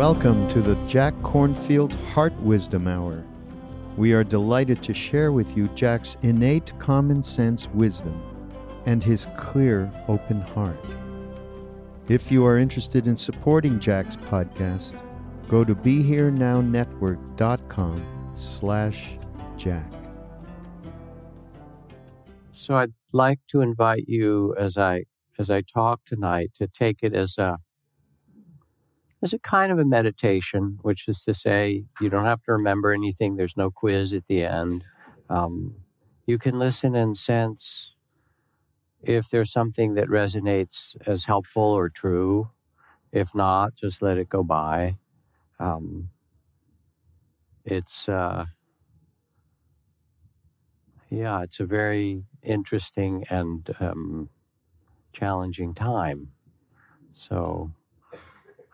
Welcome to the Jack Kornfield Heart Wisdom Hour. We are delighted to share with you Jack's innate common sense wisdom and his clear, open heart. If you are interested in supporting Jack's podcast, go to BeHereNowNetwork.com slash Jack. So I'd like to invite you as I as I talk tonight to take it as a as a kind of a meditation, which is to say, you don't have to remember anything. There's no quiz at the end. Um, you can listen and sense if there's something that resonates as helpful or true. If not, just let it go by. Um, it's, uh, yeah, it's a very interesting and um, challenging time. So,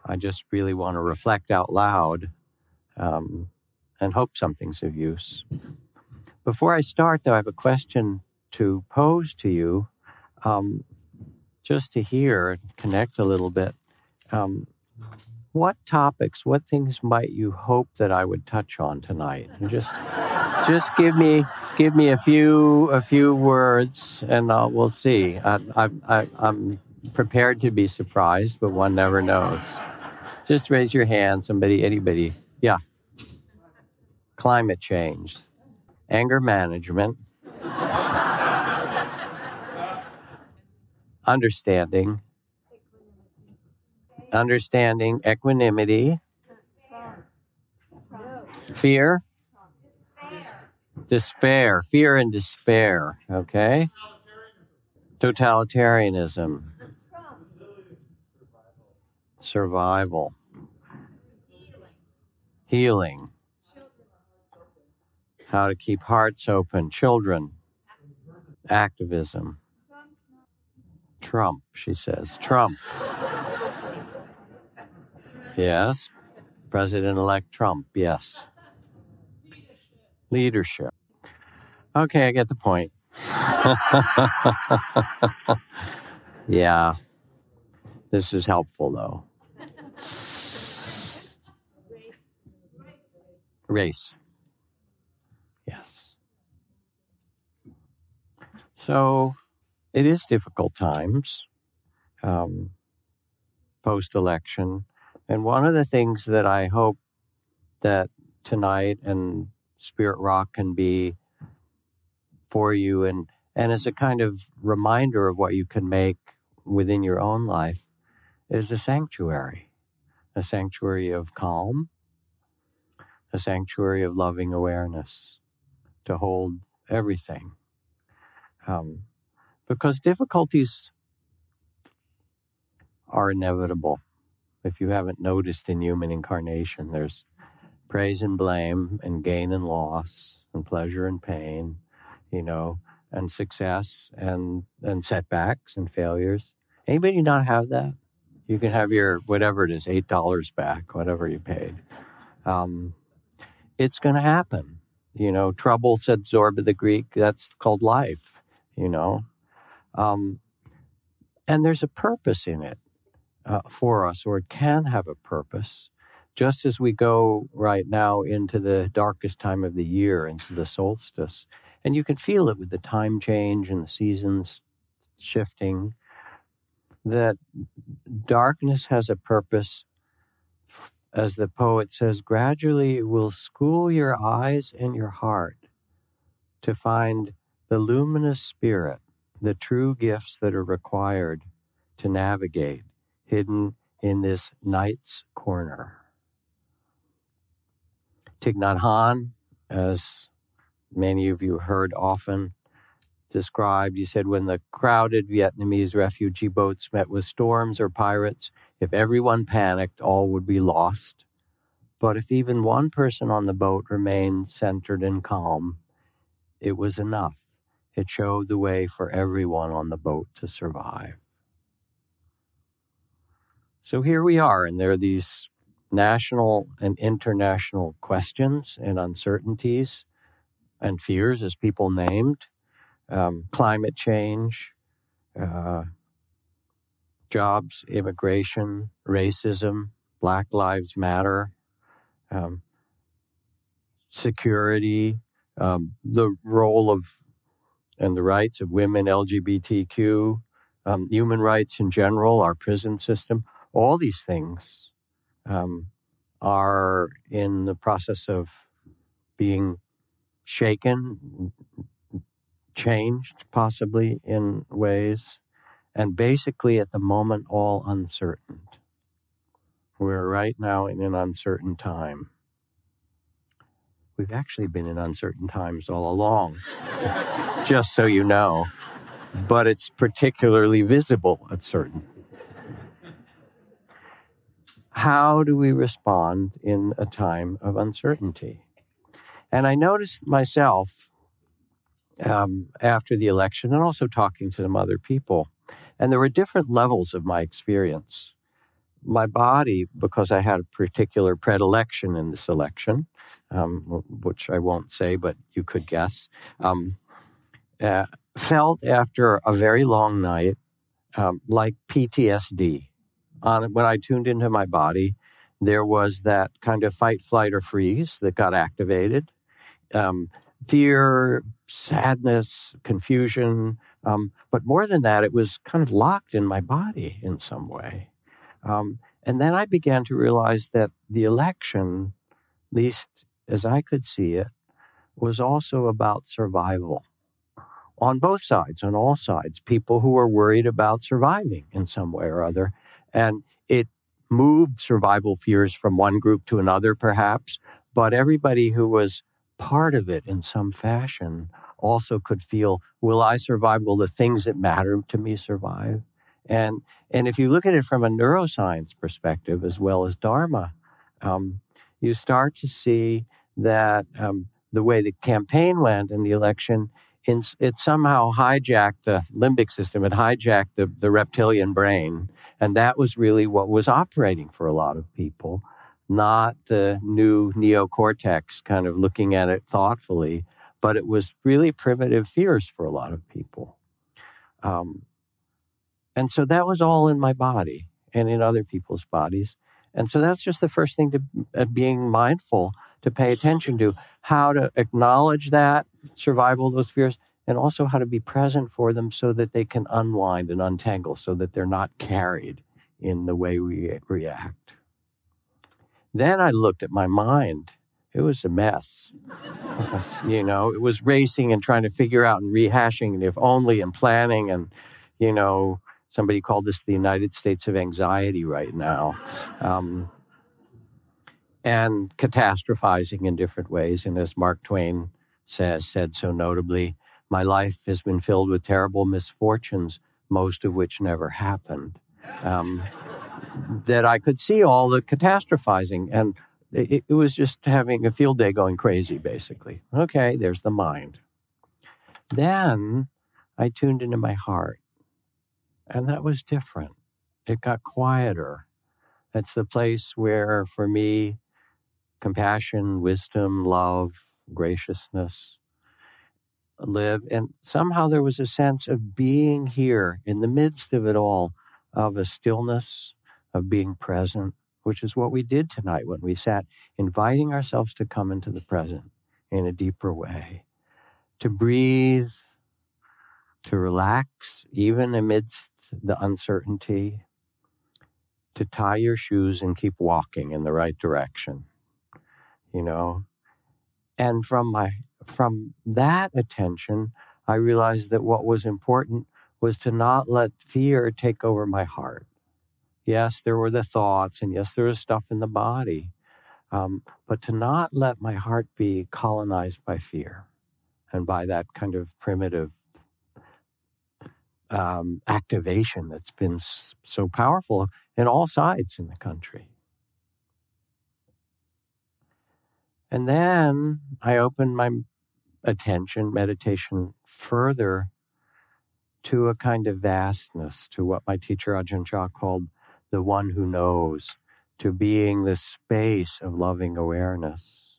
I just really want to reflect out loud um, and hope something's of use. Before I start, though, I have a question to pose to you, um, just to hear and connect a little bit. Um, what topics, what things might you hope that I would touch on tonight? And just, just give me, give me a few, a few words, and uh, we'll see. I, I, I, I'm prepared to be surprised, but one never knows. Just raise your hand, somebody, anybody. Yeah. Climate change, anger management, understanding, understanding, equanimity, fear, despair, fear and despair, okay? Totalitarianism, survival, healing, how to keep hearts open, children, activism. Trump, she says. Trump. Yes. President elect Trump, yes. Leadership. Okay, I get the point. yeah. This is helpful, though. Race. Yes. So it is difficult times um, post election. And one of the things that I hope that tonight and Spirit Rock can be for you and, and as a kind of reminder of what you can make within your own life is a sanctuary, a sanctuary of calm, a sanctuary of loving awareness to hold everything. Um, because difficulties are inevitable. If you haven't noticed in human incarnation, there's praise and blame, and gain and loss, and pleasure and pain, you know, and success and and setbacks and failures. Anybody not have that? You can have your whatever it is, eight dollars back, whatever you paid. Um, it's going to happen. You know, trouble said Zorba the Greek. That's called life. You know, um, and there's a purpose in it uh, for us, or it can have a purpose. Just as we go right now into the darkest time of the year, into the solstice, And you can feel it with the time change and the seasons shifting that darkness has a purpose. As the poet says, gradually it will school your eyes and your heart to find the luminous spirit, the true gifts that are required to navigate hidden in this night's corner. Thich Nhat Hanh, as many of you heard often described, You said, when the crowded Vietnamese refugee boats met with storms or pirates, if everyone panicked, all would be lost. But if even one person on the boat remained centered and calm, it was enough. It showed the way for everyone on the boat to survive. So here we are, and there are these national and international questions and uncertainties and fears, as people named um, climate change, uh, jobs, immigration, racism, Black Lives Matter, um, security, um, the role of and the rights of women, LGBTQ, um, human rights in general, our prison system, all these things um, are in the process of being shaken, changed possibly in ways, and basically at the moment all uncertain. We're right now in an uncertain time. We've actually been in uncertain times all along, just so you know, but it's particularly visible at certain. How do we respond in a time of uncertainty? And I noticed myself um, after the election and also talking to some other people. And there were different levels of my experience. My body, because I had a particular predilection in this election, um, which I won't say, but you could guess, um, uh, felt after a very long night um, like PTSD. On, when I tuned into my body, there was that kind of fight, flight, or freeze that got activated. Um, fear, sadness, confusion. Um, but more than that, it was kind of locked in my body in some way. Um, and then I began to realize that the election, least as I could see it, was also about survival on both sides, on all sides, people who were worried about surviving in some way or other. And it moved survival fears from one group to another, perhaps, but everybody who was part of it in some fashion also could feel will i survive? Will the things that matter to me survive? And and if you look at it from a neuroscience perspective as well as dharma um, you start to see that um, the way the campaign went in the election in, it somehow hijacked the limbic system. It hijacked the, the reptilian brain. And that was really what was operating for a lot of people not the new neocortex kind of looking at it thoughtfully, but it was really primitive fears for a lot of people. Um, and so that was all in my body and in other people's bodies. And so that's just the first thing to uh, being mindful to pay attention to how to acknowledge that survival those fears and also how to be present for them so that they can unwind and untangle so that they're not carried in the way we react. Then I looked at my mind. It was a mess. you know, it was racing and trying to figure out and rehashing and if only and planning. And, you know, somebody called this the United States of anxiety right now. Um, and catastrophizing in different ways. And as Mark Twain says, said so notably, my life has been filled with terrible misfortunes, most of which never happened. Um, that I could see all the catastrophizing. And it, it, was just having a field day going crazy, basically. Okay, there's the mind. Then I tuned into my heart, and that was different. It got quieter. That's the place where, for me, compassion, wisdom, love, graciousness live. And somehow there was a sense of being here in the midst of it all, of a stillness, of being present, which is what we did tonight when we sat, inviting ourselves to come into the present in a deeper way. to breathe, to relax, even amidst the uncertainty, to tie your shoes and keep walking in the right direction. You know? And from my from that attention, I realized that what was important was to not let fear take over my heart. Yes, there were the thoughts, and yes, there was stuff in the body, um, but to not let my heart be colonized by fear and by that kind of primitive um, activation that's been so powerful in all sides in the country. And then I opened my attention, meditation further to a kind of vastness, to what my teacher Ajahn Chah called the one who knows, to being the space of loving awareness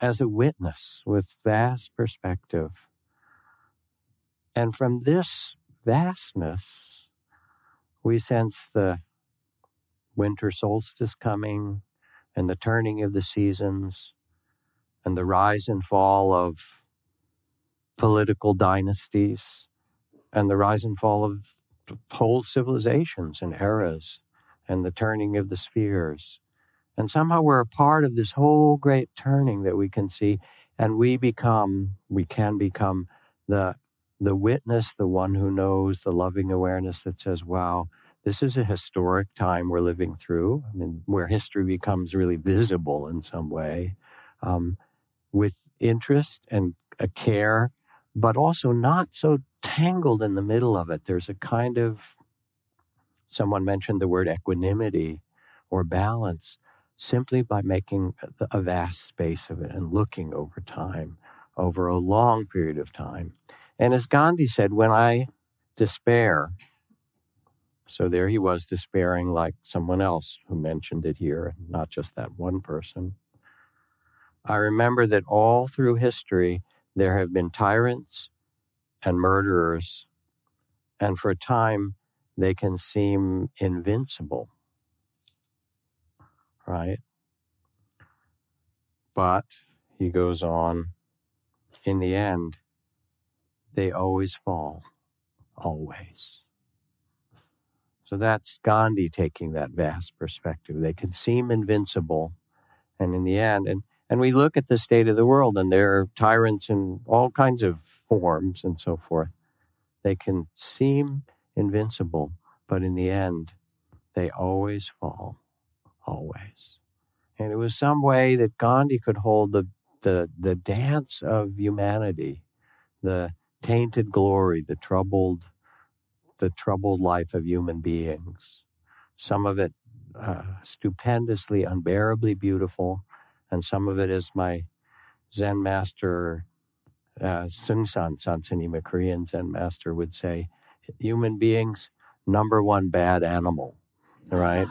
as a witness with vast perspective. And from this vastness, we sense the winter solstice coming and the turning of the seasons and the rise and fall of political dynasties and the rise and fall of whole civilizations and eras and the turning of the spheres. And somehow we're a part of this whole great turning that we can see, and we become, we can become the the witness, the one who knows, the loving awareness that says, wow, this is a historic time we're living through. I mean, where history becomes really visible in some way, um, with interest and a care, but also not so tangled in the middle of it. There's a kind of, someone mentioned the word equanimity or balance simply by making a vast space of it and looking over time, over a long period of time. And as Gandhi said, when I despair, so there he was despairing like someone else who mentioned it here, not just that one person. I remember that all through history, there have been tyrants and murderers, and for a time, they can seem invincible, right? But, he goes on, in the end, they always fall, always. So that's Gandhi taking that vast perspective. They can seem invincible, and in the end, and and we look at the state of the world, and there are tyrants in all kinds of forms and so forth. They can seem invincible, but in the end, they always fall, always. And it was some way that Gandhi could hold the the the dance of humanity, the tainted glory, the troubled the troubled life of human beings. Some of it uh, stupendously, unbearably beautiful, and some of it is my Zen master, uh, Seung Sahn Sansanima, Korean Zen master, would say, human beings, number one bad animal, right?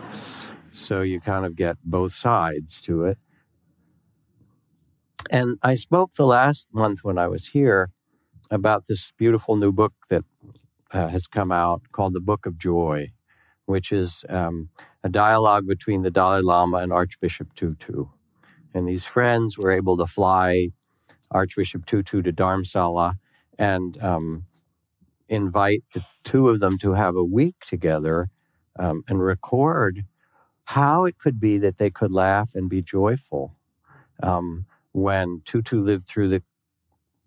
so you kind of get both sides to it. And I spoke the last month when I was here about this beautiful new book that uh, has come out called the Book of Joy, which is um, a dialogue between the Dalai Lama and Archbishop Tutu. And these friends were able to fly Archbishop Tutu to Dharamsala and um, invite the two of them to have a week together um, and record how it could be that they could laugh and be joyful um, when Tutu lived through the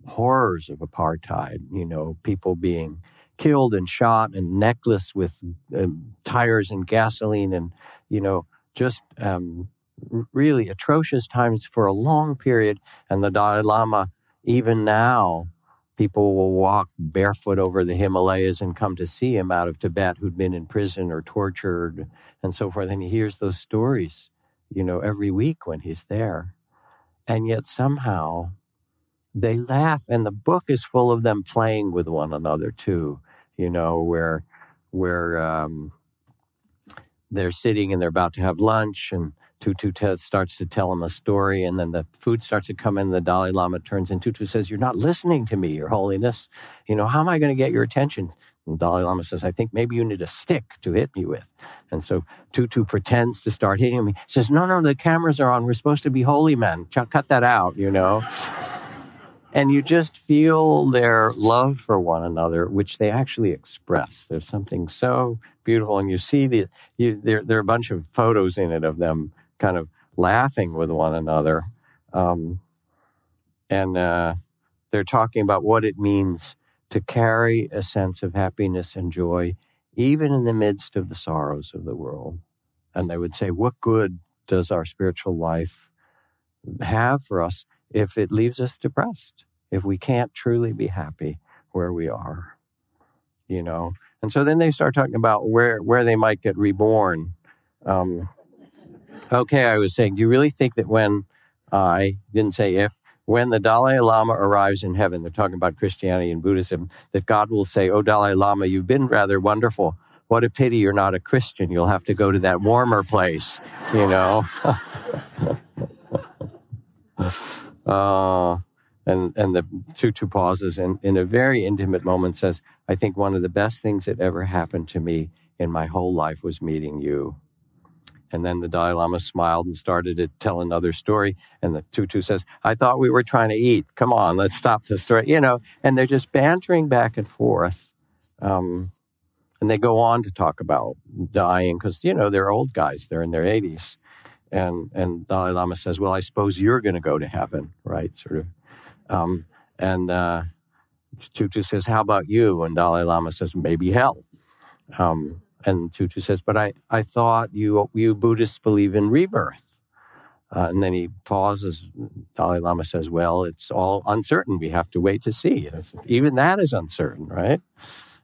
horrors of apartheid, you know, people being killed and shot and necklaced with um, tires and gasoline and, you know, just um, really atrocious times for a long period. And the Dalai Lama, even now, people will walk barefoot over the Himalayas and come to see him out of Tibet who'd been in prison or tortured and so forth. And he hears those stories, you know, every week when he's there. And yet somehow they laugh, and the book is full of them playing with one another too you know, where where um, they're sitting and they're about to have lunch, and Tutu t- starts to tell him a story, and then the food starts to come in. The Dalai Lama turns and Tutu says, "You're not listening to me, Your Holiness. You know, how am I going to get your attention?" And the Dalai Lama says, I think maybe you need a stick to hit me with. And so Tutu pretends to start hitting me. Says, No, no, the cameras are on. We're supposed to be holy men. Cut that out, you know. and you just feel their love for one another, which they actually express. There's something so beautiful, and you see the you, there. There are a bunch of photos in it of them kind of laughing with one another, um, and uh, they're talking about what it means to carry a sense of happiness and joy, even in the midst of the sorrows of the world. And they would say, "What good does our spiritual life have for us?" if it leaves us depressed, if we can't truly be happy where we are, you know. And so then they start talking about where where they might get reborn. Um, okay, I was saying, do you really think that when I didn't say if when the Dalai Lama arrives in heaven, they're talking about Christianity and Buddhism, that God will say, "Oh, Dalai Lama, you've been rather wonderful. What a pity you're not a Christian. You'll have to go to that warmer place," you know. Uh, and and the Tutu pauses and in a very intimate moment says, I think one of the best things that ever happened to me in my whole life was meeting you. And then the Dalai Lama smiled and started to tell another story. And the Tutu says, I thought we were trying to eat. Come on, let's stop the story. You know, and they're just bantering back and forth. Um, and they go on to talk about dying because, you know, they're old guys, they're in their 80s. And and Dalai Lama says, "Well, I suppose you're going to go to heaven, right?" Sort of. Um, and uh, Tutu says, "How about you?" And Dalai Lama says, "Maybe hell." Um, and Tutu says, "But I I thought you you Buddhists believe in rebirth." Uh, and then he pauses. Dalai Lama says, "Well, it's all uncertain. We have to wait to see. Even that is uncertain, right?"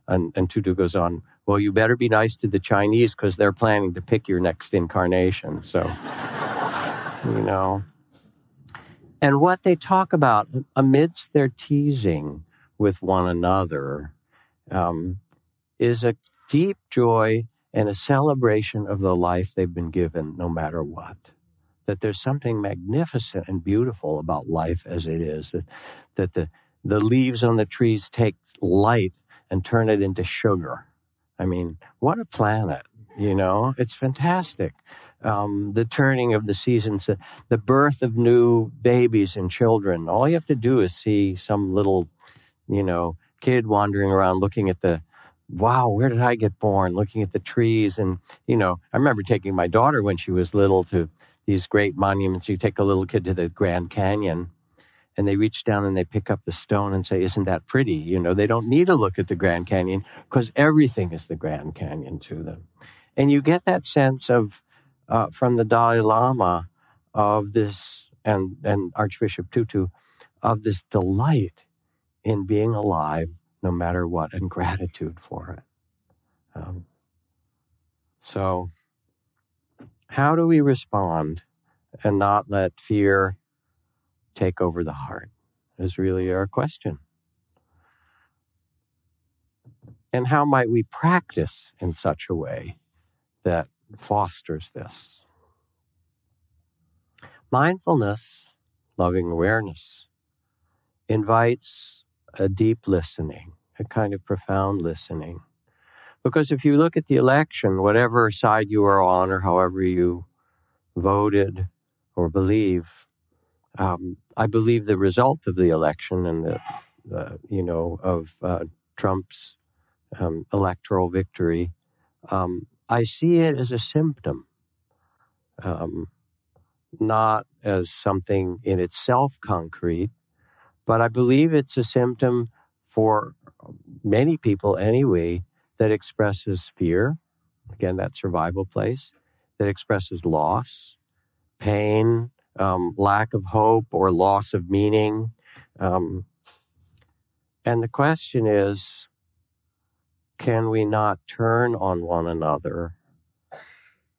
And, and Tutu goes on, well, you better be nice to the Chinese because they're planning to pick your next incarnation. So, you know. And what they talk about amidst their teasing with one another um, is a deep joy and a celebration of the life they've been given, no matter what. That there's something magnificent and beautiful about life as it is. That, that the, the leaves on the trees take light and turn it into sugar. I mean, what a planet, you know? It's fantastic. Um, the turning of the seasons, the, the birth of new babies and children. All you have to do is see some little, you know, kid wandering around looking at the, wow, where did I get born? Looking at the trees. And, you know, I remember taking my daughter when she was little to these great monuments. You take a little kid to the Grand Canyon and they reach down and they pick up the stone and say, Isn't that pretty? You know, they don't need to look at the Grand Canyon because everything is the Grand Canyon to them. And you get that sense of, uh, from the Dalai Lama, of this, and, and Archbishop Tutu, of this delight in being alive no matter what and gratitude for it. Um, so, how do we respond and not let fear take over the heart? Is really our question. And how might we practice in such a way that fosters this? Mindfulness, loving awareness, invites a deep listening, a kind of profound listening. Because if you look at the election, whatever side you are on or however you voted or believe, um, I believe the result of the election and the, the you know, of uh, Trump's um, electoral victory, um, I see it as a symptom, um, not as something in itself concrete, but I believe it's a symptom for many people anyway that expresses fear. Again, that survival place that expresses loss, pain, um, lack of hope or loss of meaning. Um, and the question is can we not turn on one another?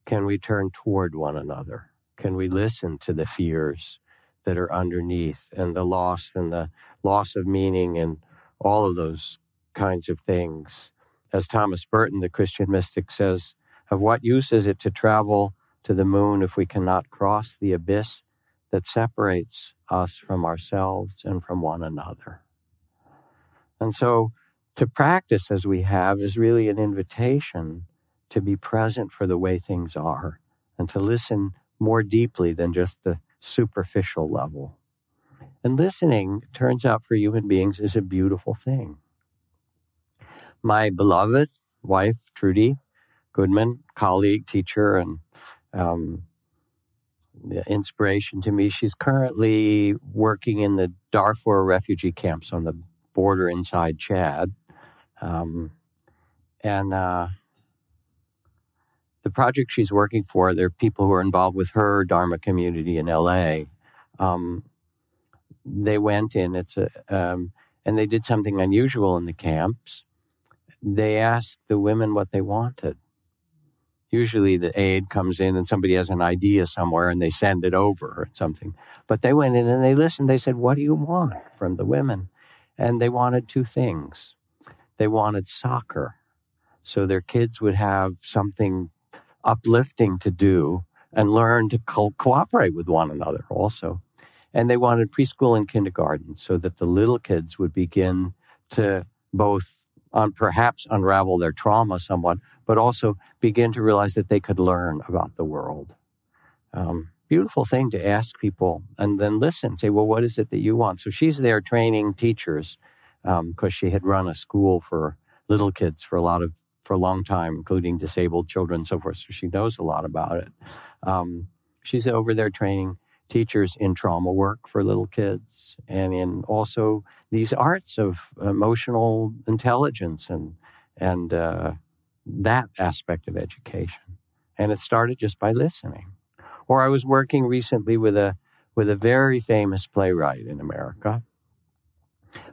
Can we turn toward one another? Can we listen to the fears that are underneath and the loss and the loss of meaning and all of those kinds of things? As Thomas Merton, the Christian mystic, says, of what use is it to travel to the moon if we cannot cross the abyss that separates us from ourselves and from one another. And so to practice as we have is really an invitation to be present for the way things are and to listen more deeply than just the superficial level. And listening turns out for human beings is a beautiful thing. My beloved wife, Trudy Goodman, colleague, teacher, and um, inspiration to me. She's currently working in the Darfur refugee camps on the border inside Chad. Um, and uh, the project she's working for, there are people who are involved with her Dharma community in LA. Um, they went in, it's a, um, and they did something unusual in the camps. They asked the women what they wanted usually the aid comes in and somebody has an idea somewhere and they send it over or something. But they went in and they listened. They said, What do you want from the women? And they wanted two things. They wanted soccer, so their kids would have something uplifting to do and learn to co- cooperate with one another also. And they wanted preschool and kindergarten so that the little kids would begin to both on perhaps unravel their trauma somewhat, but also begin to realize that they could learn about the world. Um, beautiful thing to ask people and then listen, say, well, what is it that you want? So she's there training teachers because um, she had run a school for little kids for a lot of for a long time, including disabled children and so forth. So she knows a lot about it. Um, she's over there training teachers in trauma work for little kids and in also these arts of emotional intelligence and and uh, that aspect of education. And it started just by listening. Or I was working recently with a with a very famous playwright in America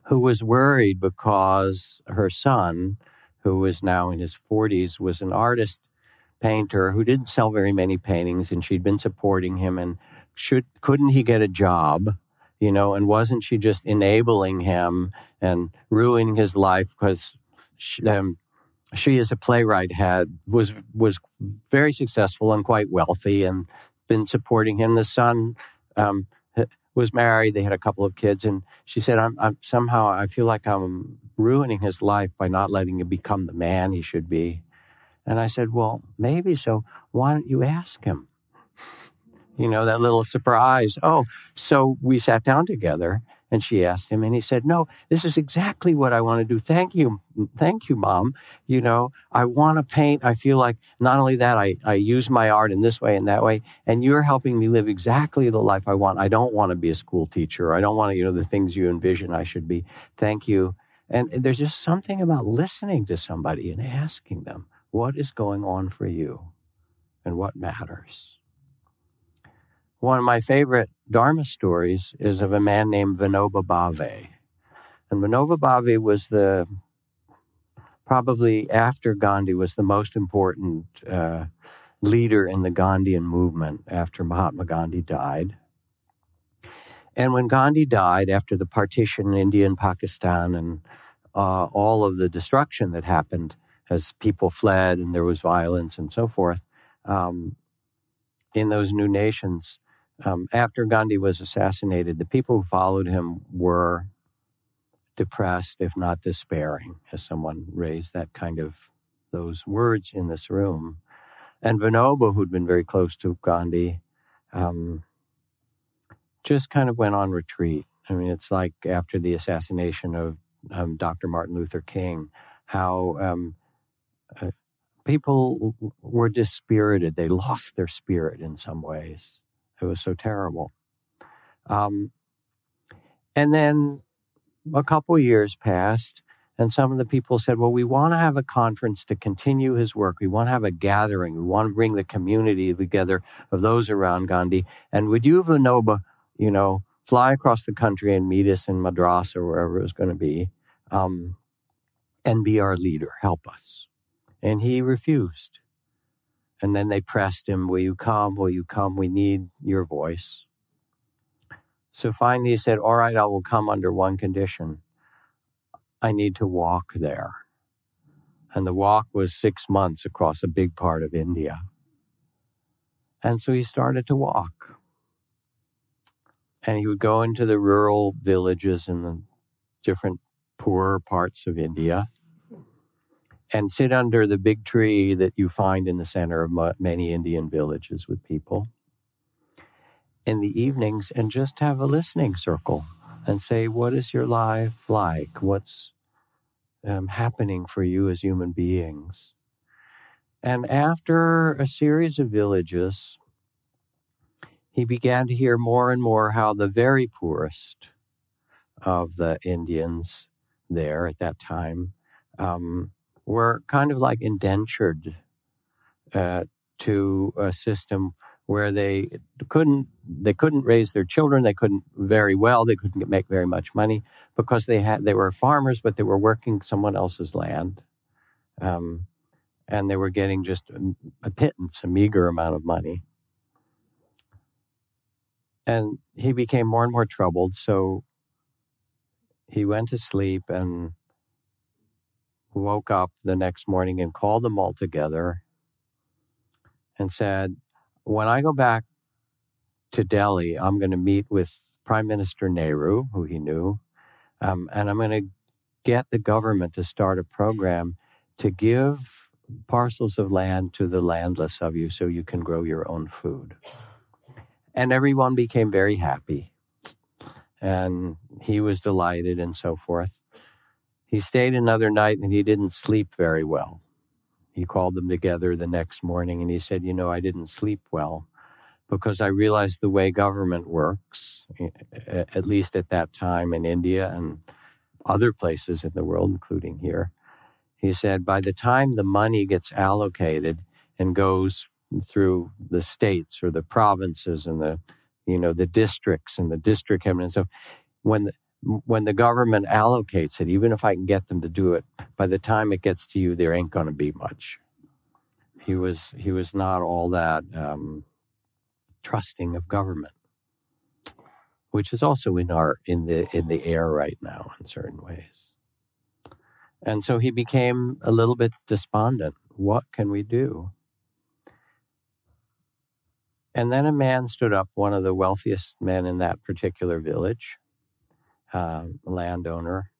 who was worried because her son, who was now in his 40s, was an artist painter who didn't sell very many paintings and she'd been supporting him and should couldn't he get a job you know and wasn't she just enabling him and ruining his life? Because she, um, she as a playwright had was was very successful and quite wealthy and been supporting him. The son um, was married. They had a couple of kids. And she said I'm, I'm somehow i feel like i'm ruining his life by not letting him become the man he should be. And i said well maybe so. Why don't you ask him you know, that little surprise. Oh, so we sat down together and she asked him, and he said, No, this is exactly what I want to do. Thank you. Thank you, mom. You know, I want to paint. I feel like not only that, I, I use my art in this way and that way, and you're helping me live exactly the life I want. I don't want to be a school teacher. I don't want to, you know, the things you envision I should be. Thank you. And there's just something about listening to somebody and asking them, What is going on for you and what matters? One of my favorite Dharma stories is of a man named Vinoba Bhave. And Vinoba Bhave was the, probably after Gandhi, was the most important uh, leader in the Gandhian movement after Mahatma Gandhi died. And when Gandhi died, after the partition in India and Pakistan and uh, all of the destruction that happened as people fled and there was violence and so forth um, in those new nations, um, after Gandhi was assassinated, the people who followed him were depressed, if not despairing, as someone raised that kind of those words in this room. And Vinoba, who'd been very close to Gandhi, um, just kind of went on retreat. I mean, it's like after the assassination of um, Dr. Martin Luther King, how um, uh, people were dispirited. They lost their spirit in some ways. It was so terrible. Um, and then a couple years passed, and some of the people said, Well, we want to have a conference to continue his work. We want to have a gathering. We want to bring the community together of those around Gandhi. And would you, Vinoba, you know, fly across the country and meet us in Madras or wherever it was going to be um, and be our leader? Help us. And he refused. And then they pressed him, Will you come? Will you come? We need your voice. So finally he said, All right, I will come under one condition I need to walk there. And the walk was six months across a big part of India. And so he started to walk. And he would go into the rural villages in the different poorer parts of India and sit under the big tree that you find in the center of many Indian villages with people in the evenings and just have a listening circle and say, What is your life like? What's um, happening for you as human beings? And after a series of villages, he began to hear more and more how the very poorest of the Indians there at that time um, were kind of like indentured uh, to a system where they couldn't they couldn't raise their children they couldn't very well they couldn't make very much money because they had they were farmers but they were working someone else's land um, and they were getting just a pittance a meager amount of money. And he became more and more troubled so he went to sleep and woke up the next morning and called them all together and said when I go back to Delhi, I'm going to meet with Prime Minister Nehru, who he knew, um, and I'm going to get the government to start a program to give parcels of land to the landless of you so you can grow your own food. And everyone became very happy. And he was delighted and so forth. He stayed another night and he didn't sleep very well he called them together the next morning and he said, You know, I didn't sleep well because I realized the way government works, at least at that time in India and other places in the world, including here. He said, by the time the money gets allocated and goes through the states or the provinces and the, you know, the districts and the district and so when the, when the government allocates it, even if I can get them to do it, by the time it gets to you, there ain't going to be much. He was he was not all that um, trusting of government, which is also in our in the in the air right now in certain ways. And so he became a little bit despondent. What can we do? And then a man stood up, one of the wealthiest men in that particular village, uh, landowner.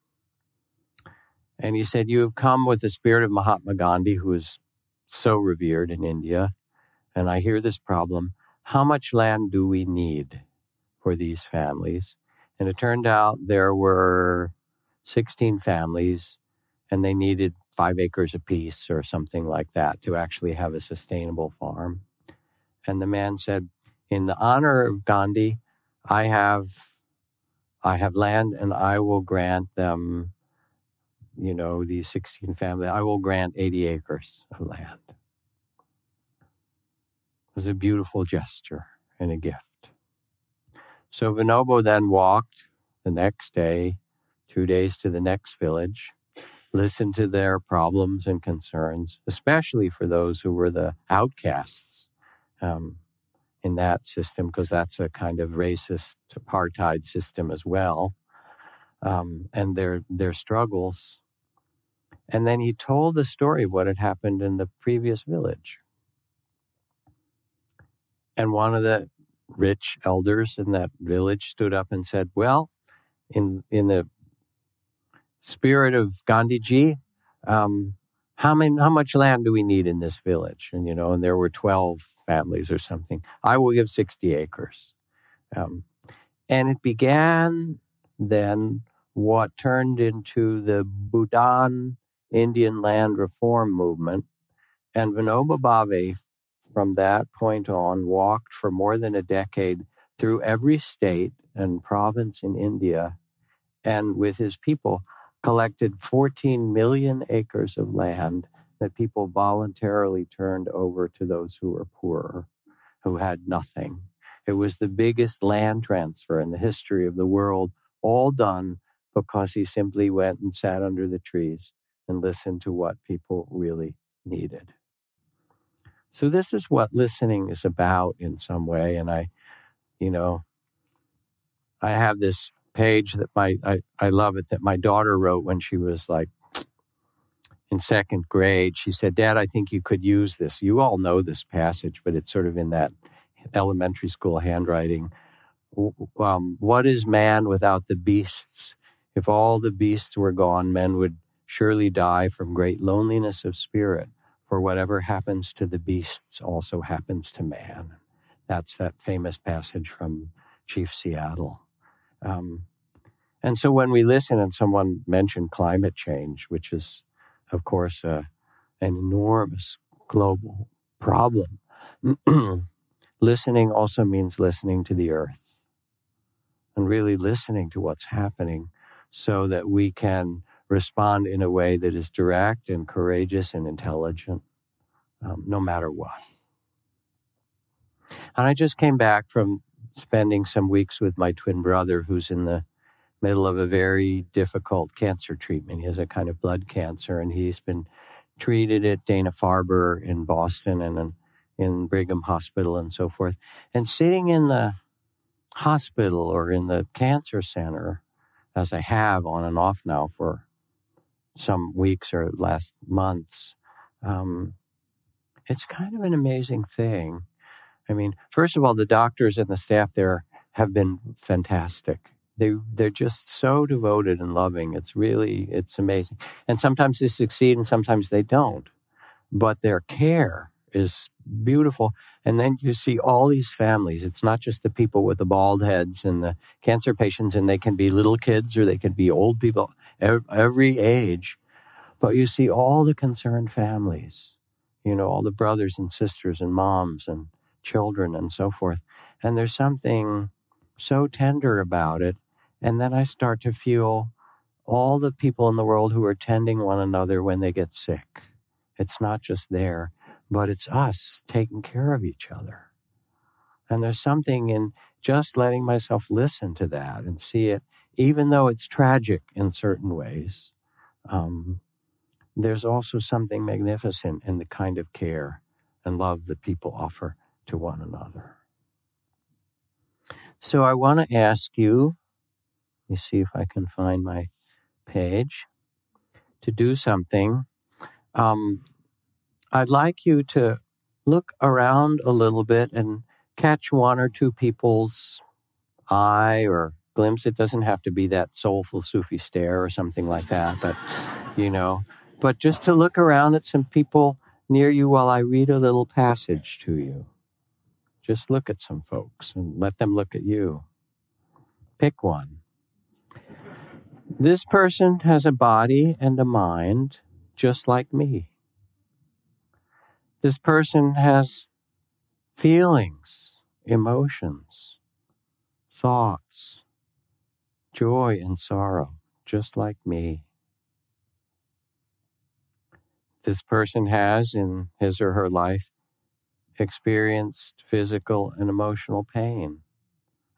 And he said, You have come with the spirit of Mahatma Gandhi, who is so revered in India. And I hear this problem how much land do we need for these families? And it turned out there were 16 families, and they needed five acres apiece or something like that to actually have a sustainable farm. And the man said, In the honor of Gandhi, I have I have land and I will grant them, you know, these 16 families, I will grant 80 acres of land. It was a beautiful gesture and a gift. So Vinoba then walked the next day, two days to the next village, listened to their problems and concerns, especially for those who were the outcasts. Um, in that system because that's a kind of racist apartheid system as well, um, and their their struggles. And then he told the story of what had happened in the previous village. And one of the rich elders in that village stood up and said, "Well, in in the spirit of Gandhiji, um, how many how much land do we need in this village?" And you know, and there were twelve families or something. I will give 60 acres. Um, and it began then what turned into the Bhoodan Indian Land Reform Movement. And Vinoba Bhave, from that point on, walked for more than a decade through every state and province in India and with his people collected 14 million acres of land that people voluntarily turned over to those who were poorer, who had nothing. It was the biggest land transfer in the history of the world, all done because he simply went and sat under the trees and listened to what people really needed. So, this is what listening is about in some way. And I, you know, I have this page that my, I, I love it, that my daughter wrote when she was like in second grade, she said, Dad, I think you could use this. You all know this passage, but it's sort of in that elementary school handwriting. Um, what is man without the beasts? If all the beasts were gone, men would surely die from great loneliness of spirit. For whatever happens to the beasts also happens to man. That's that famous passage from Chief Seattle. Um, And so when we listen and someone mentioned climate change, which is, of course, uh, an enormous global problem, listening also means listening to the earth and really listening to what's happening so that we can respond in a way that is direct and courageous and intelligent, um, no matter what. And I just came back from spending some weeks with my twin brother, who's in the middle of a very difficult cancer treatment. He has a kind of blood cancer, and he's been treated at Dana Farber in Boston and in Brigham Hospital and so forth. And sitting in the hospital or in the cancer center, as I have on and off now for some weeks or last months, um, it's kind of an amazing thing. I mean, first of all, the doctors and the staff there have been fantastic. They they're just so devoted and loving. It's really it's amazing. And sometimes they succeed and sometimes they don't. But their care is beautiful. And then you see all these families. It's not just the people with the bald heads and the cancer patients, and they can be little kids or they can be old people, every age. But you see all the concerned families, you know, all the brothers and sisters and moms and children and so forth. And there's something so tender about it. And then I start to feel all the people in the world who are tending one another when they get sick. It's not just there, but it's us taking care of each other. And there's something in just letting myself listen to that and see it, even though it's tragic in certain ways. Um, there's also something magnificent in the kind of care and love that people offer to one another. So I want to ask you, let me see if I can find my page, to do something. Um, I'd like you to look around a little bit and catch one or two people's eye or glimpse. It doesn't have to be that soulful Sufi stare or something like that, but you know, but just to look around at some people near you while I read a little passage to you. Just look at some folks and let them look at you. Pick one. This person has a body and a mind just like me. This person has feelings, emotions, thoughts, joy and sorrow, just like me. This person has in his or her life experienced physical and emotional pain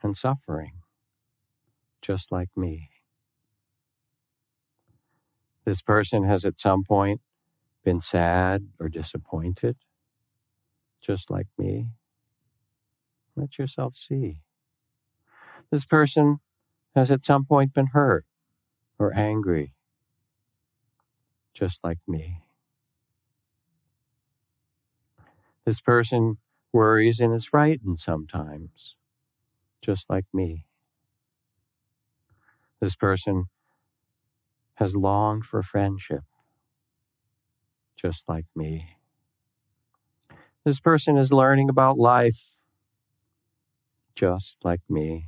and suffering, just like me. This person has at some point been sad or disappointed, just like me. Let yourself see. This person has at some point been hurt or angry, just like me. This person worries and is frightened sometimes, just like me. This person has longed for friendship, just like me. This person is learning about life, just like me.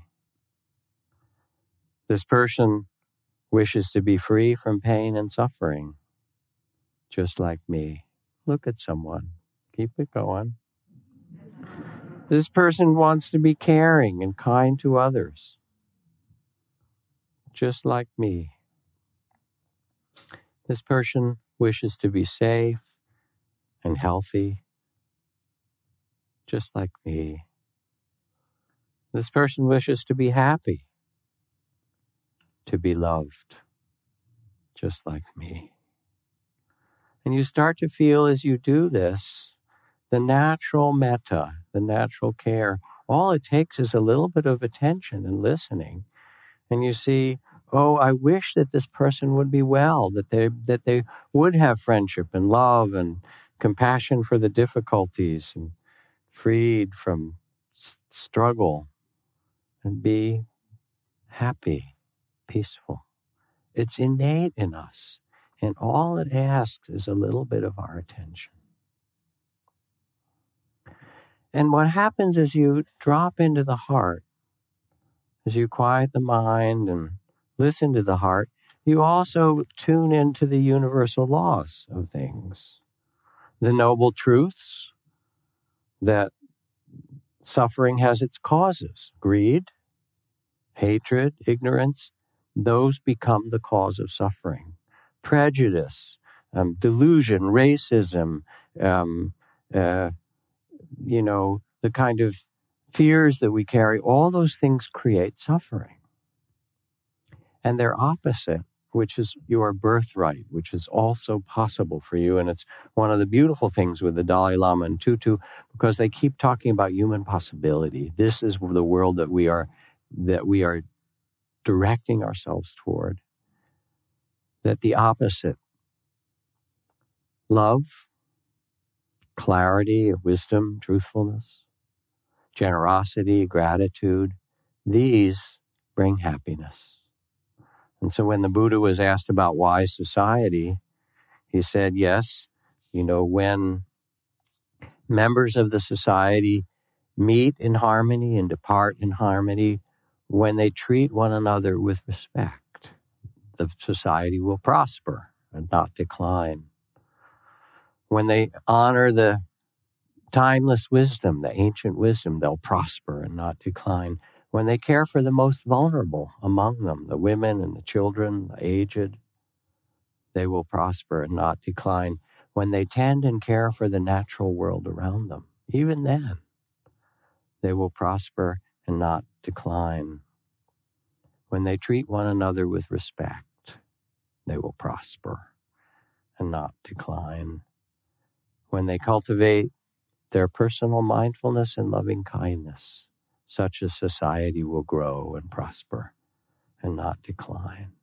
This person wishes to be free from pain and suffering, just like me. Look at someone keep it going. This person wants to be caring and kind to others, just like me. This person wishes to be safe and healthy, just like me. This person wishes to be happy, to be loved, just like me. And you start to feel as you do this the natural metta, the natural care, all it takes is a little bit of attention and listening. And you see, oh, I wish that this person would be well, that they that they would have friendship and love and compassion for the difficulties and freed from s- struggle and be happy, peaceful. It's innate in us. And all it asks is a little bit of our attention. And what happens is you drop into the heart, as you quiet the mind and listen to the heart, you also tune into the universal laws of things, the noble truths that suffering has its causes. Greed, hatred, ignorance, those become the cause of suffering. Prejudice, um, delusion, racism, um, uh, you know, the kind of fears that we carry, all those things create suffering. And they're opposite, which is your birthright, which is also possible for you. And it's one of the beautiful things with the Dalai Lama and Tutu, because they keep talking about human possibility. This is the world that we are that we are directing ourselves toward. That the opposite, love, clarity, wisdom, truthfulness, generosity, gratitude, these bring happiness. And so when the Buddha was asked about wise society, he said, yes, you know, when members of the society meet in harmony and depart in harmony, when they treat one another with respect, the society will prosper and not decline. When they honor the timeless wisdom, the ancient wisdom, they'll prosper and not decline. When they care for the most vulnerable among them, the women and the children, the aged, they will prosper and not decline. When they tend and care for the natural world around them, even then, they will prosper and not decline. When they treat one another with respect, they will prosper and not decline. When they cultivate their personal mindfulness and loving kindness, such a society will grow and prosper and not decline.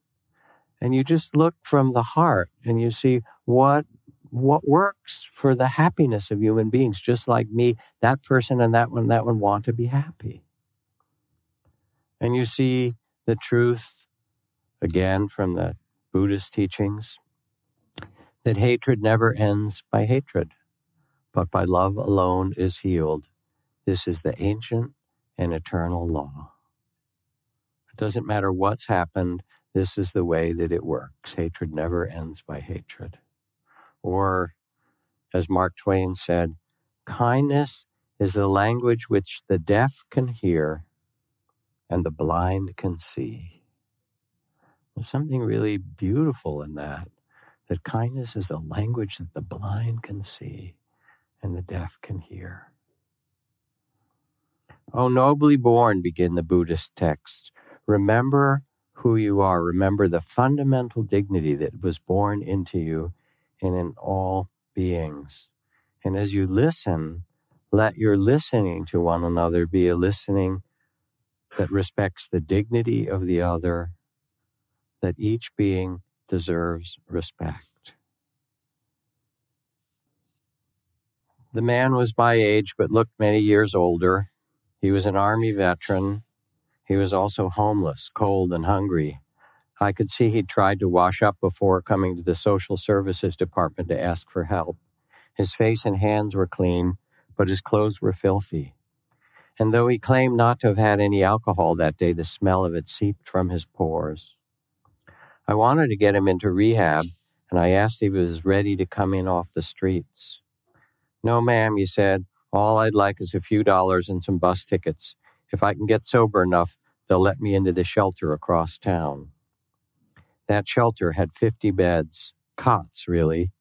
And you just look from the heart and you see what what works for the happiness of human beings, just like me, that person and that one, that one want to be happy. And you see the truth again from the Buddhist teachings that hatred never ends by hatred but by love alone is healed. This is the ancient and eternal law. It doesn't matter what's happened, this is the way that it works. Hatred never ends by hatred. Or, as Mark Twain said, kindness is the language which the deaf can hear and the blind can see. There's something really beautiful in that, that kindness is the language that the blind can see and the deaf can hear. O nobly born, begin the Buddhist texts. Remember who you are. Remember the fundamental dignity that was born into you and in all beings. And as you listen, let your listening to one another be a listening that respects the dignity of the other, that each being deserves respect. The man was my age, but looked many years older. He was an Army veteran. He was also homeless, cold, and hungry. I could see he'd tried to wash up before coming to the social services department to ask for help. His face and hands were clean, but his clothes were filthy. And though he claimed not to have had any alcohol that day, the smell of it seeped from his pores. I wanted to get him into rehab, and I asked if he was ready to come in off the streets. No, ma'am, he said. All I'd like is a few dollars and some bus tickets. If I can get sober enough, they'll let me into the shelter across town. That shelter had 50 beds, cots, really.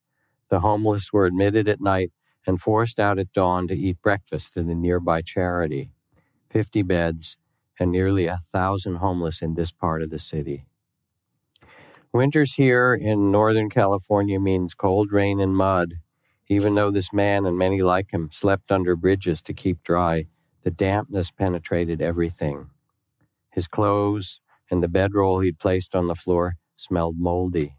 The homeless were admitted at night and forced out at dawn to eat breakfast at a nearby charity. 50 beds and nearly a thousand homeless in this part of the city. Winters here in Northern California means cold rain and mud, even though this man and many like him slept under bridges to keep dry, the dampness penetrated everything. His clothes and the bedroll he'd placed on the floor smelled moldy.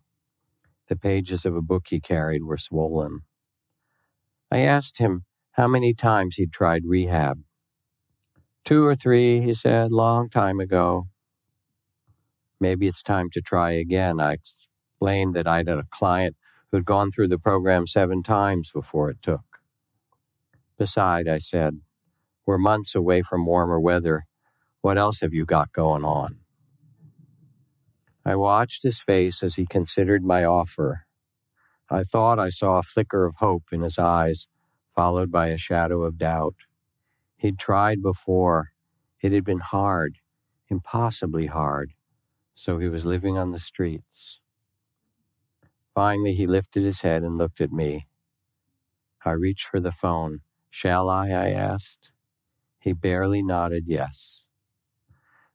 The pages of a book he carried were swollen. I asked him how many times he'd tried rehab. Two or three, he said, long time ago. Maybe it's time to try again. I explained that I'd had a client who'd gone through the program seven times before it took. Beside, I said, we're months away from warmer weather. What else have you got going on? I watched his face as he considered my offer. I thought I saw a flicker of hope in his eyes, followed by a shadow of doubt. He'd tried before. It had been hard, impossibly hard, so he was living on the streets. Finally, he lifted his head and looked at me. I reached for the phone. Shall I? I asked. He barely nodded yes.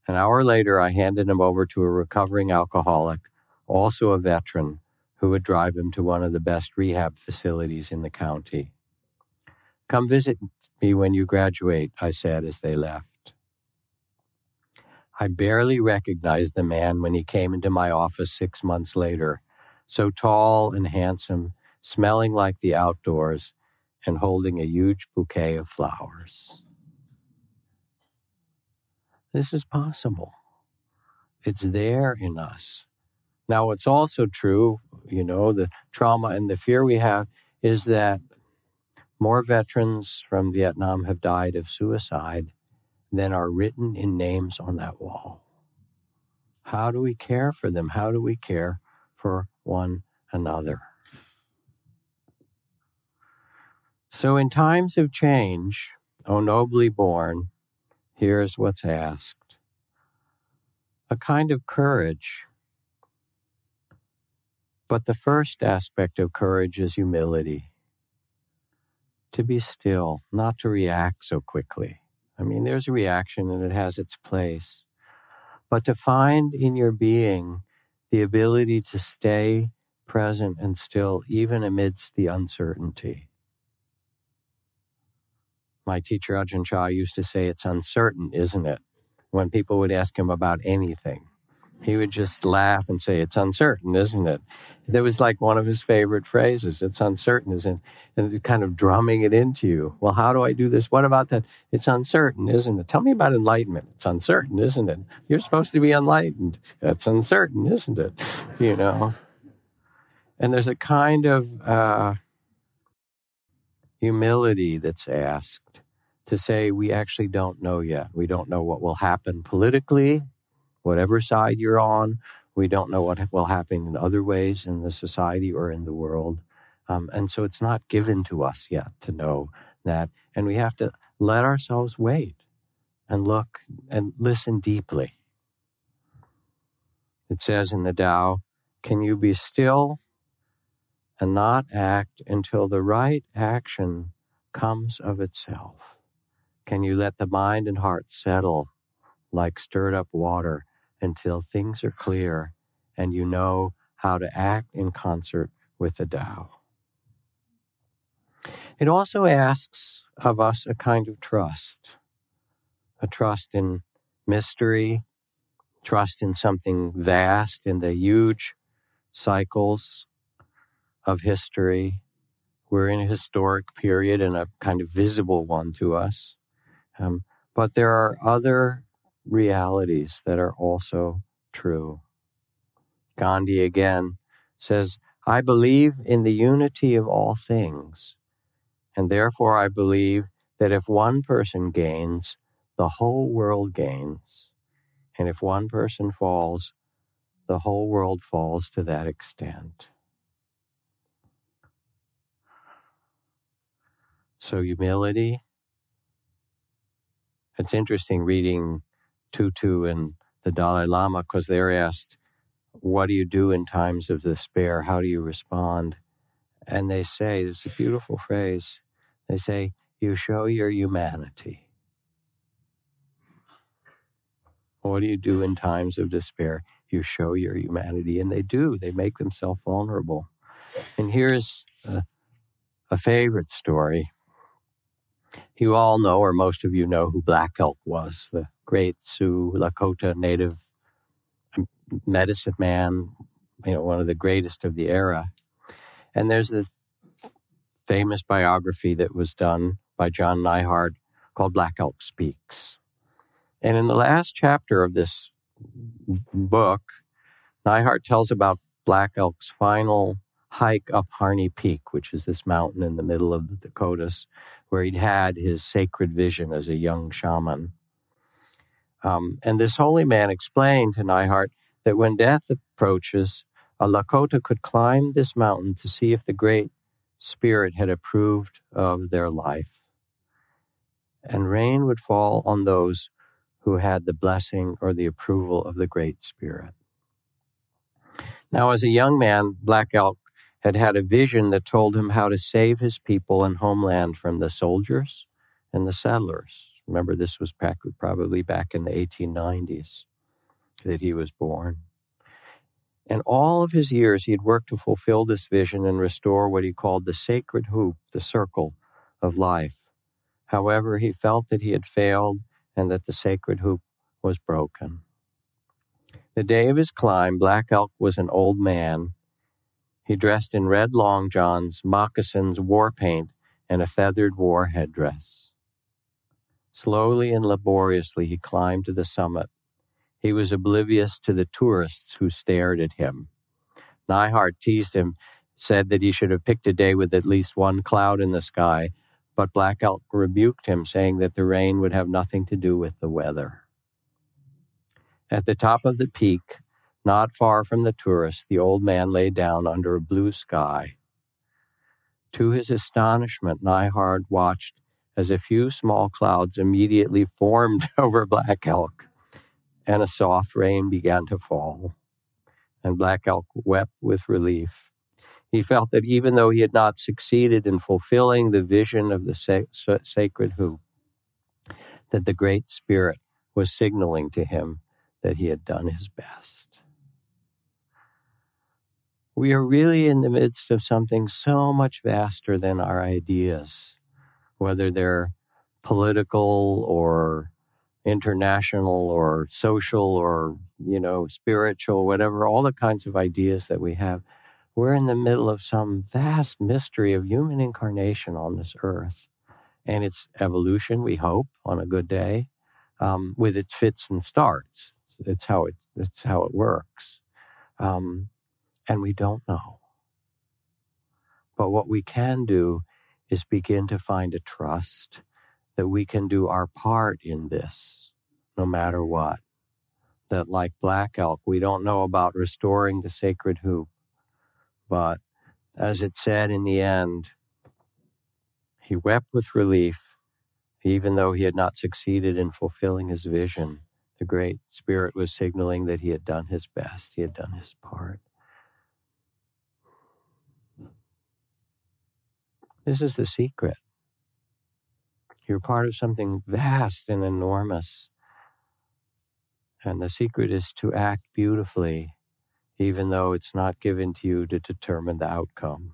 An hour later, I handed him over to a recovering alcoholic, also a veteran, who would drive him to one of the best rehab facilities in the county. Come visit me when you graduate, I said as they left. I barely recognized the man when he came into my office six months later, so tall and handsome, smelling like the outdoors, and holding a huge bouquet of flowers. This is possible. It's there in us. Now, what's also true, you know, the trauma and the fear we have is that more veterans from Vietnam have died of suicide than are written in names on that wall. How do we care for them? How do we care for one another? So, in times of change, O nobly born, here's what's asked a kind of courage but the first aspect of courage is humility to be still, not to react so quickly. I mean, there's a reaction and it has its place. But to find in your being the ability to stay present and still, even amidst the uncertainty. My teacher, Ajahn Chah, used to say, It's uncertain, isn't it? When people would ask him about anything he would just laugh and say, It's uncertain, isn't it? That was like one of his favorite phrases. It's uncertain, isn't it? And kind of drumming it into you. Well, how do I do this? What about that? It's uncertain, isn't it? Tell me about enlightenment. It's uncertain, isn't it? You're supposed to be enlightened. It's uncertain, isn't it? You know? And there's a kind of uh, humility that's asked to say, we actually don't know yet. We don't know what will happen politically whatever side you're on. We don't know what will happen in other ways in the society or in the world. Um, and so it's not given to us yet to know that. And we have to let ourselves wait and look and listen deeply. It says in the Tao, can you be still and not act until the right action comes of itself? Can you let the mind and heart settle like stirred up water until things are clear and you know how to act in concert with the Tao. It also asks of us a kind of trust, a trust in mystery, trust in something vast, in the huge cycles of history. We're in a historic period and a kind of visible one to us. Um, but there are other realities that are also true. Gandhi again says, I believe in the unity of all things, and therefore I believe that if one person gains, the whole world gains, and if one person falls, the whole world falls to that extent. So, humility. It's interesting reading Tutu and the Dalai Lama because they're asked, What do you do in times of despair? How do you respond? And they say, is a beautiful phrase. They say, You show your humanity. What do you do in times of despair? You show your humanity. And they do, they make themselves vulnerable. And here's a, a favorite story. You all know, or most of you know, who Black Elk was, the great Sioux Lakota native um, medicine man, you know, one of the greatest of the era. And there's this famous biography that was done by John Neihardt called Black Elk Speaks. And in the last chapter of this book, Neihardt tells about Black Elk's final hike up Harney Peak, which is this mountain in the middle of the Dakotas, where he'd had his sacred vision as a young shaman. Um, and this holy man explained to Neihardt that when death approaches, a Lakota could climb this mountain to see if the Great Spirit had approved of their life. And rain would fall on those who had the blessing or the approval of the Great Spirit. Now, as a young man, Black Elk had had a vision that told him how to save his people and homeland from the soldiers and the settlers. Remember, this was probably back in the 1890s that he was born. And all of his years, he had worked to fulfill this vision and restore what he called the sacred hoop, the circle of life. However, he felt that he had failed and that the sacred hoop was broken. The day of his climb, Black Elk was an old man he dressed in red long johns, moccasins, war paint, and a feathered war headdress. Slowly and laboriously he climbed to the summit. He was oblivious to the tourists who stared at him. Neihardt teased him, said that he should have picked a day with at least one cloud in the sky, but Black Elk rebuked him, saying that the rain would have nothing to do with the weather. At the top of the peak, not far from the tourists, the old man lay down under a blue sky. To his astonishment, Neihardt watched as a few small clouds immediately formed over Black Elk, and a soft rain began to fall. And Black Elk wept with relief. He felt that even though he had not succeeded in fulfilling the vision of the sa- sacred hoop, that the Great Spirit was signaling to him that he had done his best we are really in the midst of something so much vaster than our ideas, whether they're political or international or social or, you know, spiritual, whatever, all the kinds of ideas that we have. We're in the middle of some vast mystery of human incarnation on this earth and its evolution, we hope, on a good day, um, with its fits and starts. It's, it's, how it, it's how it works. Um, and we don't know. But what we can do is begin to find a trust that we can do our part in this, no matter what. That, like Black Elk, we don't know about restoring the sacred hoop, but as it said in the end, he wept with relief, even though he had not succeeded in fulfilling his vision. The Great Spirit was signaling that he had done his best, he had done his part. This is the secret. You're part of something vast and enormous. And the secret is to act beautifully, even though it's not given to you to determine the outcome.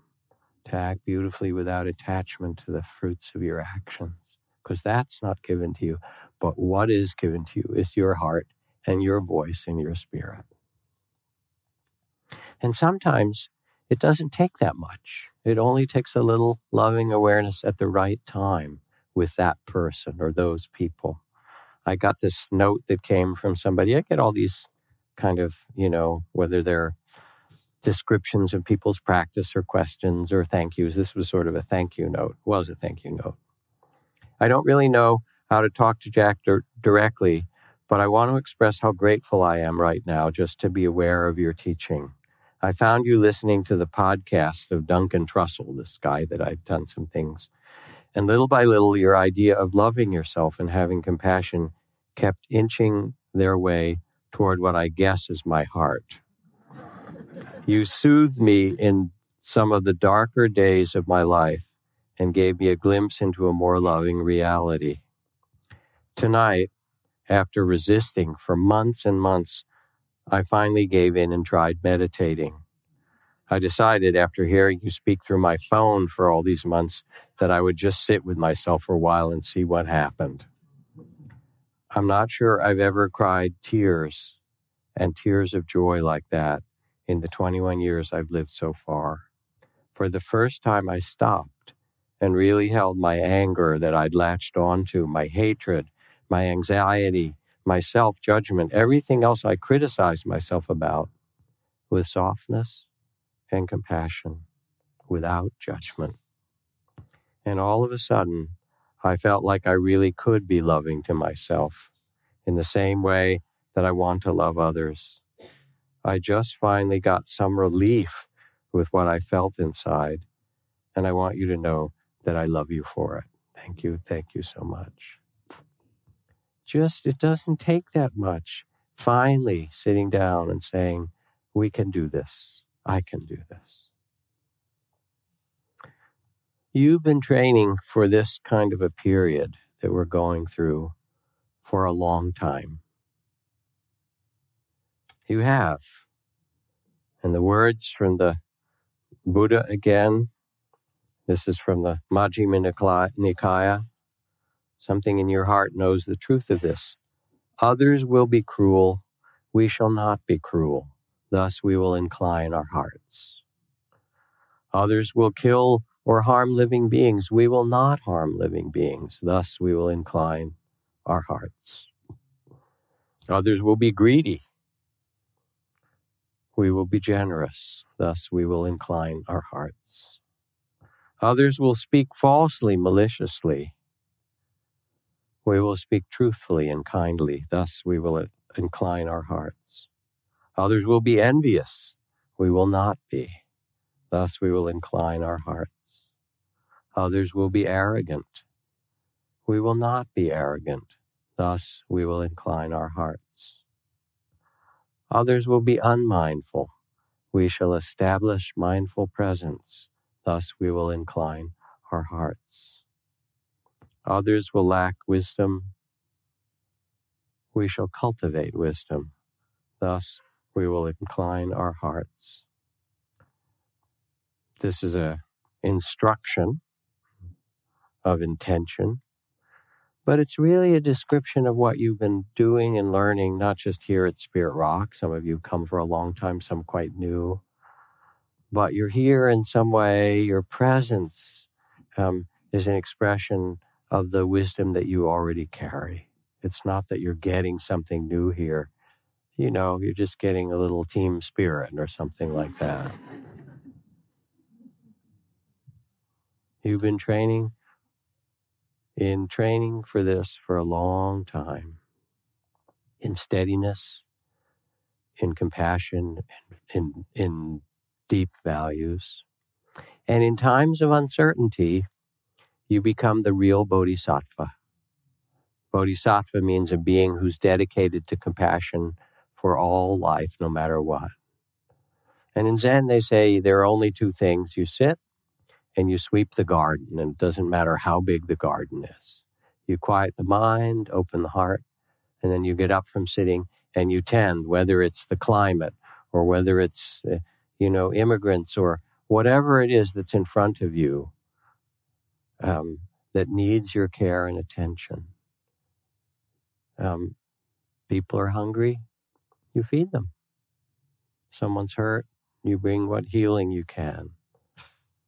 To act beautifully without attachment to the fruits of your actions, because that's not given to you. But what is given to you is your heart and your voice and your spirit. And sometimes it doesn't take that much. It only takes a little loving awareness at the right time with that person or those people. I got this note that came from somebody. I get all these kind of, you know, whether they're descriptions of people's practice or questions or thank yous. This was sort of a thank you note, was a thank you note. I don't really know how to talk to Jack dir- directly, but I want to express how grateful I am right now just to be aware of your teaching. I found you listening to the podcast of Duncan Trussell, this guy that I've done some things. And little by little, your idea of loving yourself and having compassion kept inching their way toward what I guess is my heart. You soothed me in some of the darker days of my life and gave me a glimpse into a more loving reality. Tonight, after resisting for months and months, I finally gave in and tried meditating. I decided after hearing you speak through my phone for all these months that I would just sit with myself for a while and see what happened. I'm not sure I've ever cried tears and tears of joy like that in the 21 years I've lived so far. For the first time, I stopped and really held my anger that I'd latched onto, my hatred, my anxiety, my self judgment, everything else I criticized myself about with softness and compassion without judgment. And all of a sudden, I felt like I really could be loving to myself in the same way that I want to love others. I just finally got some relief with what I felt inside. And I want you to know that I love you for it. Thank you. Thank you so much. Just, it doesn't take that much. Finally, sitting down and saying, We can do this. I can do this. You've been training for this kind of a period that we're going through for a long time. You have. And the words from the Buddha again, this is from the Majjhima Nikaya. Something in your heart knows the truth of this. Others will be cruel. We shall not be cruel. Thus we will incline our hearts. Others will kill or harm living beings. We will not harm living beings. Thus we will incline our hearts. Others will be greedy. We will be generous. Thus we will incline our hearts. Others will speak falsely, maliciously. We will speak truthfully and kindly. Thus we will incline our hearts. Others will be envious. We will not be. Thus we will incline our hearts. Others will be arrogant. We will not be arrogant. Thus we will incline our hearts. Others will be unmindful. We shall establish mindful presence. Thus we will incline our hearts. Others will lack wisdom. We shall cultivate wisdom. Thus we will incline our hearts. This is a instruction of intention, but it's really a description of what you've been doing and learning, not just here at Spirit Rock. Some of you come for a long time, some quite new, but you're here in some way. Your presence um, is an expression of the wisdom that you already carry. It's not that you're getting something new here you know, you're just getting a little team spirit or something like that. You've been training in training for this for a long time in steadiness, in compassion, in, in deep values. And in times of uncertainty, you become the real bodhisattva. Bodhisattva means a being who's dedicated to compassion for all life, no matter what. And in Zen, they say there are only two things you sit and you sweep the garden, and it doesn't matter how big the garden is. You quiet the mind, open the heart, and then you get up from sitting and you tend, whether it's the climate or whether it's, uh, you know, immigrants or whatever it is that's in front of you um, that needs your care and attention. Um, people are hungry, you feed them. Someone's hurt, you bring what healing you can.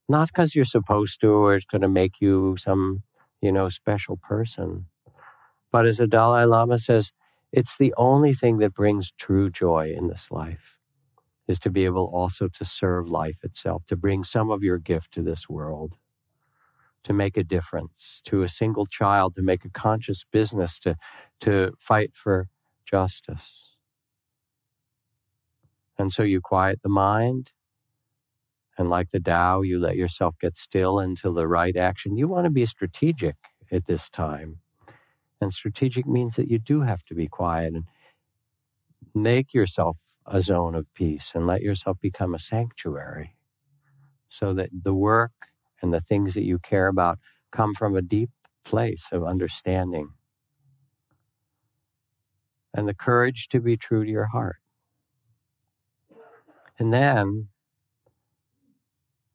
Not because you're supposed to or it's going to make you some, you know, special person. But as the Dalai Lama says, it's the only thing that brings true joy in this life is to be able also to serve life itself, to bring some of your gift to this world, to make a difference to a single child, to make a conscious business, to, to fight for justice. And so you quiet the mind. And like the Tao, you let yourself get still into the right action. You want to be strategic at this time. And strategic means that you do have to be quiet and make yourself a zone of peace and let yourself become a sanctuary so that the work and the things that you care about come from a deep place of understanding and the courage to be true to your heart. And then,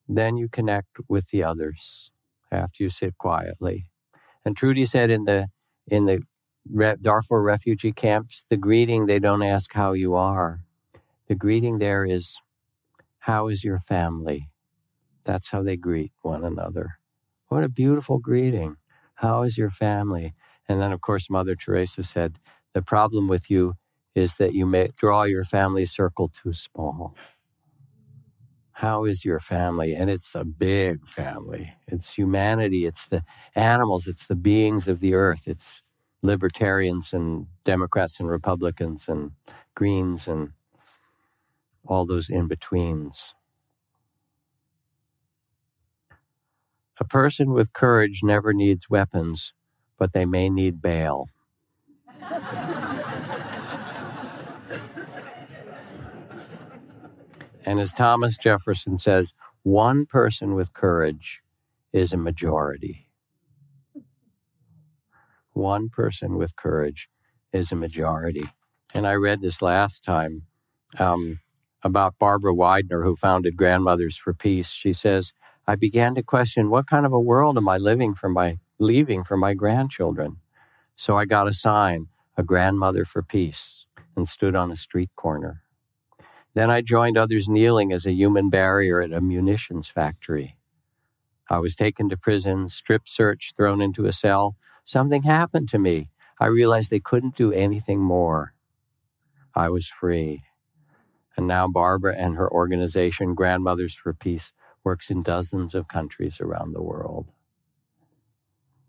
then you connect with the others after you sit quietly. And Trudy said in the in the Darfur refugee camps, the greeting they don't ask how you are. The greeting there is, "How is your family?" That's how they greet one another. What a beautiful greeting. How is your family? And then, of course, Mother Teresa said, The problem with you is that you may draw your family circle too small. How is your family? And it's a big family. It's humanity. It's the animals. It's the beings of the earth. It's libertarians and Democrats and Republicans and Greens and all those in betweens. A person with courage never needs weapons, but they may need bail. and as Thomas Jefferson says, one person with courage is a majority. One person with courage is a majority. And I read this last time um, about Barbara Wiedner, who founded Grandmothers for Peace. She says, I began to question what kind of a world am I living for my leaving for my grandchildren. So I got a sign, a grandmother for peace, and stood on a street corner. Then I joined others kneeling as a human barrier at a munitions factory. I was taken to prison, strip searched, thrown into a cell. Something happened to me. I realized they couldn't do anything more. I was free. And now Barbara and her organization, Grandmothers for Peace, works in dozens of countries around the world.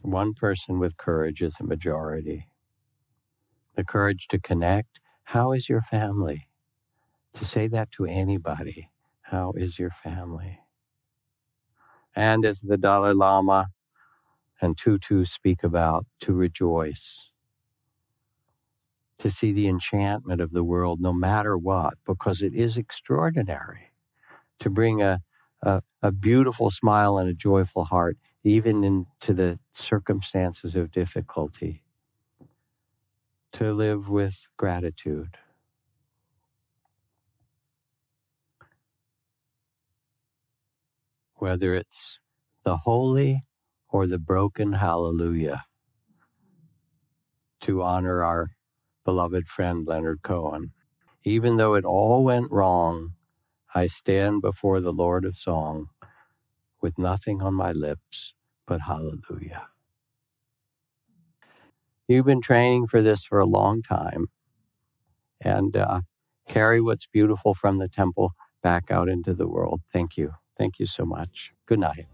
One person with courage is a majority. The courage to connect. How is your family? To say that to anybody. How is your family? And as the Dalai Lama and Tutu speak about, to rejoice, to see the enchantment of the world no matter what, because it is extraordinary to bring a, a, a beautiful smile and a joyful heart, even into the circumstances of difficulty, to live with gratitude. Whether it's the holy or the broken hallelujah, to honor our beloved friend Leonard Cohen. Even though it all went wrong, I stand before the Lord of Song with nothing on my lips but hallelujah. You've been training for this for a long time and uh, carry what's beautiful from the temple back out into the world. Thank you. Thank you so much. Good night.